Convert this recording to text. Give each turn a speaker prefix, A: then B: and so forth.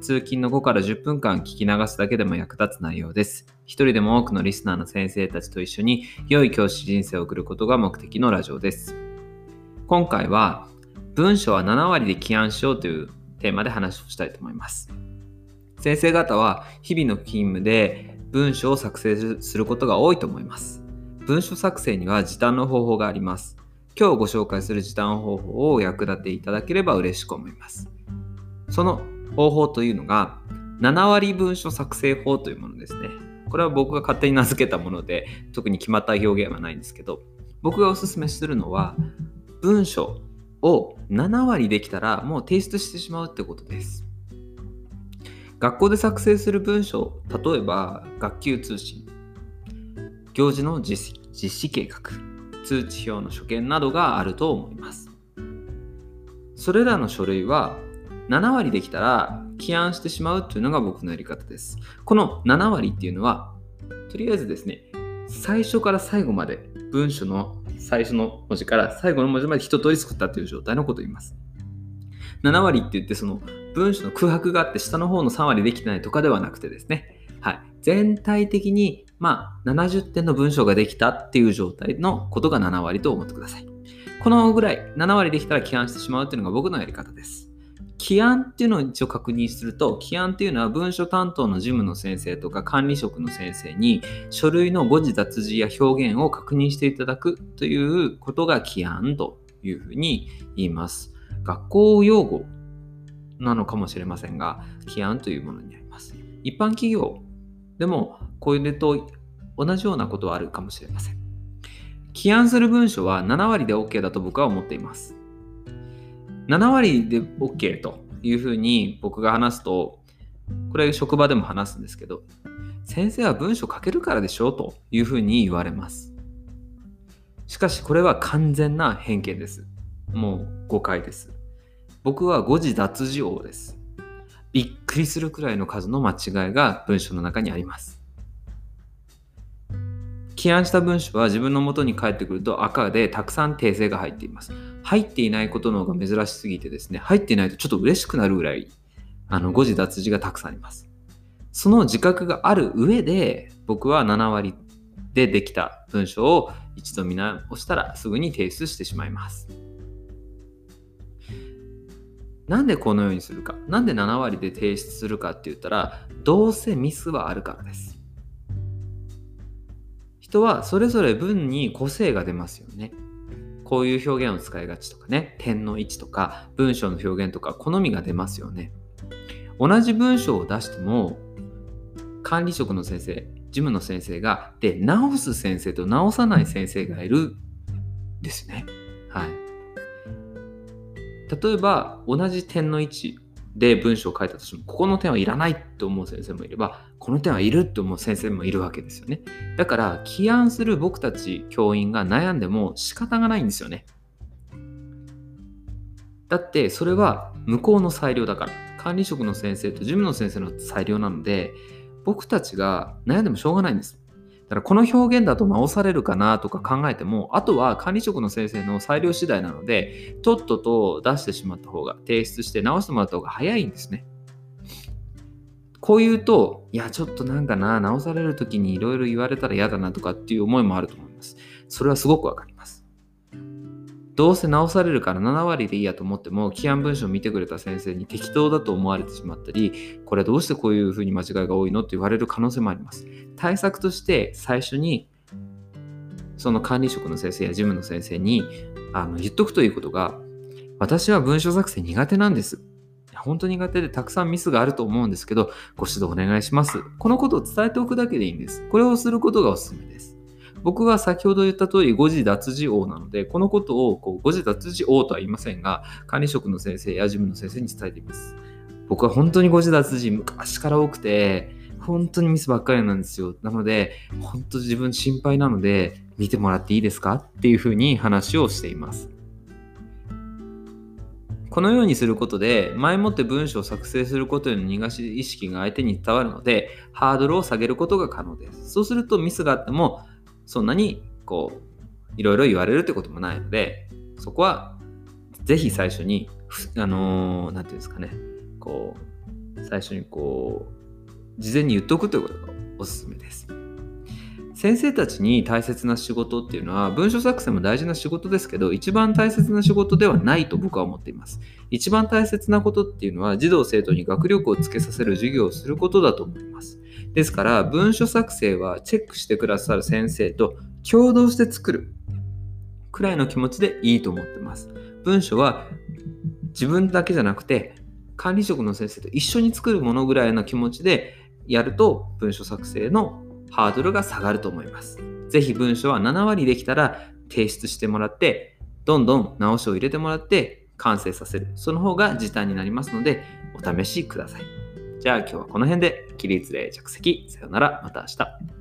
A: 通勤の5から10分間聞き流すだけでも役立つ内容です。一人でも多くのリスナーの先生たちと一緒に良い教師人生を送ることが目的のラジオです。今回は文章は7割で起案しようというテーマで話をしたいと思います。先生方は日々の勤務で文章を作成することが多いと思います。文書作成には時短の方法があります。今日ご紹介する時短方法を役立ていただければ嬉しく思います。その方法というのが7割文書作成法というものですね。これは僕が勝手に名付けたもので特に決まった表現はないんですけど僕がおすすめするのは文章を7割できたらもう提出してしまうってことです。学校で作成する文章例えば学級通信行事の実施実施計画通知表の所見などがあると思います。それらの書類は7割できたら起案してしまうというのが僕のやり方です。この7割っていうのは、とりあえずですね、最初から最後まで文章の最初の文字から最後の文字まで一通り作ったという状態のことを言います。7割って言ってその文章の空白があって下の方の3割できてないとかではなくてですね、はい、全体的にまあ70点の文章ができたっていう状態のことが7割と思ってください。このぐらい7割できたら起案してしまうっていうのが僕のやり方です。起案っていうのを一応確認すると、起案っていうのは文書担当の事務の先生とか管理職の先生に書類の誤字脱字や表現を確認していただくということが起案というふうに言います。学校用語なのかもしれませんが、起案というものになります。一般企業でもこれと同じようなことはあるかもしれません。起案する文書は7割で OK だと僕は思っています。7割で OK というふうに僕が話すと、これ職場でも話すんですけど、先生は文章書けるからでしょうというふうに言われます。しかしこれは完全な偏見です。もう誤解です。僕は誤字脱字王です。びっくりするくらいの数の間違いが文章の中にあります。起案した文章は自分の元に返ってくると赤でたくさん訂正が入っています。入っていないことの方が珍しすぎてですね、入っていないとちょっと嬉しくなるぐらい、あの、誤字脱字がたくさんあります。その自覚がある上で、僕は7割でできた文章を一度見直したらすぐに提出してしまいます。なんでこのようにするか？なんで7割で提出するかって言ったら、どうせミスはあるからです。人はそれぞれ文に個性が出ますよね。こういう表現を使いがちとかね、点の位置とか文章の表現とか好みが出ますよね。同じ文章を出しても管理職の先生、事務の先生が、で、直す先生と直さない先生がいるんですね。はい。例えば、同じ点の位置で文章を書いたとしても、ここの点はいらないと思う先生もいれば、この点はいると思う先生もいるわけですよね。だから、起案する僕たち教員が悩んでも仕方がないんですよね。だって、それは向こうの裁量だから。管理職の先生と事務の先生の裁量なので、僕たちが悩んでもしょうがないんです。だからこの表現だと直されるかなとか考えても、あとは管理職の先生の裁量次第なので、とっとと出してしまった方が、提出して直してもらった方が早いんですね。こう言うと、いや、ちょっとなんかな、直される時にいろいろ言われたら嫌だなとかっていう思いもあると思います。それはすごくわかります。どうせ直されるから7割でいいやと思っても、起案文章を見てくれた先生に適当だと思われてしまったり、これどうしてこういうふうに間違いが多いのって言われる可能性もあります。対策として最初にその管理職の先生や事務の先生にあの言っとくということが、私は文章作成苦手なんです。本当苦手でたくさんミスがあると思うんですけど、ご指導お願いします。このことを伝えておくだけでいいんです。これをすることがおすすめです。僕は先ほど言った通り誤字脱字王なので、このことをこう誤字脱字王とは言いませんが、管理職の先生や事務の先生に伝えています。僕は本当に誤字脱字昔から多くて、本当にミスばっかりなんですよ。なので、本当自分心配なので、見てもらっていいですか？っていうふうに話をしています。このようにすることで、前もって文章を作成することへの逃がし意識が相手に伝わるので、ハードルを下げることが可能です。そうするとミスがあっても、そんなにこう、いろいろ言われるってこともないので、そこはぜひ最初に、あのー、なんていうんですかね、こう、最初にこう、事前に言っとくということがおすすめです。先生たちに大切な仕事っていうのは文章作成も大事な仕事ですけど一番大切な仕事ではないと僕は思っています。一番大切なことっていうのは児童生徒に学力をつけさせる授業をすることだと思います。ですから文書作成はチェックしてくださる先生と共同して作るくらいの気持ちでいいと思ってます文書は自分だけじゃなくて管理職の先生と一緒に作るものぐらいの気持ちでやると文書作成のハードルが下がると思います。ぜひ文章は7割できたら提出してもらって、どんどん直しを入れてもらって完成させる。その方が時短になりますので、お試しください。じゃあ今日はこの辺で起立礼着席。さよなら、また明日。